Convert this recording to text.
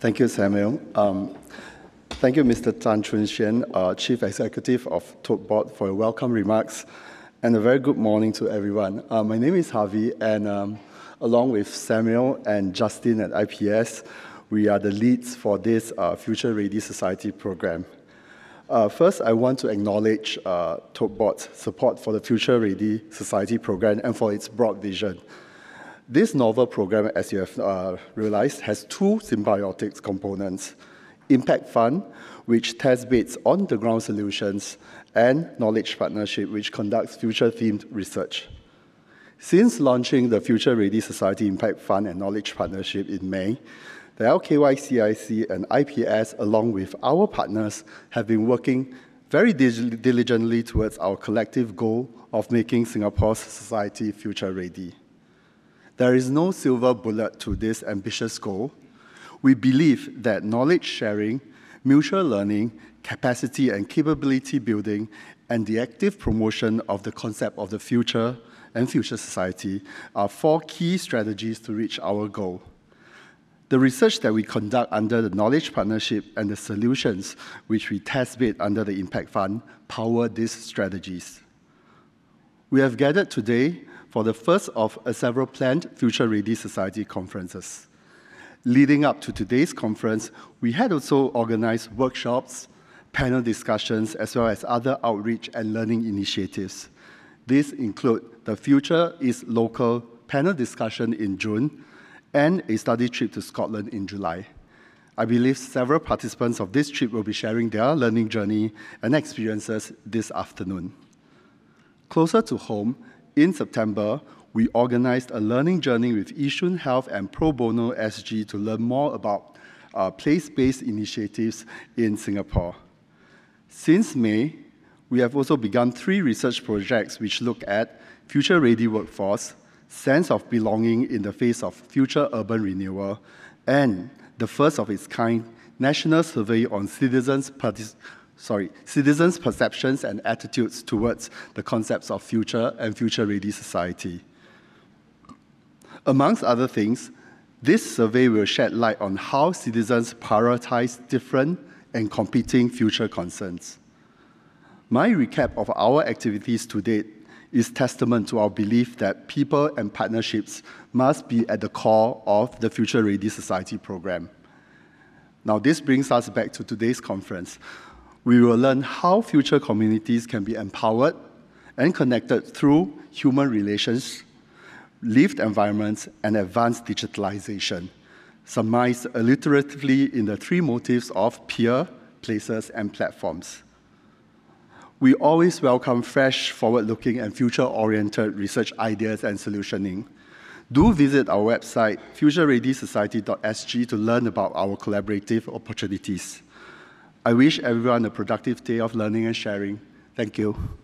Thank you, Samuel. Um, thank you, Mr. Tan Chun Shen, uh, Chief Executive of Tote Board, for your welcome remarks, and a very good morning to everyone. Uh, my name is Harvey, and um, along with Samuel and Justin at IPS, we are the leads for this uh, Future Ready Society program. Uh, first, I want to acknowledge uh, Tote Board's support for the Future Ready Society program and for its broad vision. This novel program, as you have uh, realized, has two symbiotic components Impact Fund, which tests beds on the ground solutions, and Knowledge Partnership, which conducts future themed research. Since launching the Future Ready Society Impact Fund and Knowledge Partnership in May, the LKYCIC and IPS, along with our partners, have been working very diligently towards our collective goal of making Singapore's society future ready. There is no silver bullet to this ambitious goal. We believe that knowledge sharing, mutual learning, capacity and capability building, and the active promotion of the concept of the future and future society are four key strategies to reach our goal. The research that we conduct under the Knowledge Partnership and the solutions which we test bid under the Impact Fund power these strategies. We have gathered today for the first of uh, several planned Future Ready Society conferences. Leading up to today's conference, we had also organized workshops, panel discussions, as well as other outreach and learning initiatives. These include the Future is Local panel discussion in June and a study trip to Scotland in July. I believe several participants of this trip will be sharing their learning journey and experiences this afternoon. Closer to home, in September, we organized a learning journey with Yishun Health and Pro Bono SG to learn more about uh, place-based initiatives in Singapore. Since May, we have also begun three research projects which look at future-ready workforce, sense of belonging in the face of future urban renewal, and the first of its kind national survey on citizens' participation sorry, citizens' perceptions and attitudes towards the concepts of future and future-ready society. Amongst other things, this survey will shed light on how citizens prioritize different and competing future concerns. My recap of our activities to date is testament to our belief that people and partnerships must be at the core of the Future Ready Society program. Now, this brings us back to today's conference, we will learn how future communities can be empowered and connected through human relations, lived environments, and advanced digitalization, summarized alliteratively in the three motives of peer, places, and platforms. We always welcome fresh, forward-looking, and future-oriented research ideas and solutioning. Do visit our website, futurereadysociety.sg, to learn about our collaborative opportunities. I wish everyone a productive day of learning and sharing. Thank you.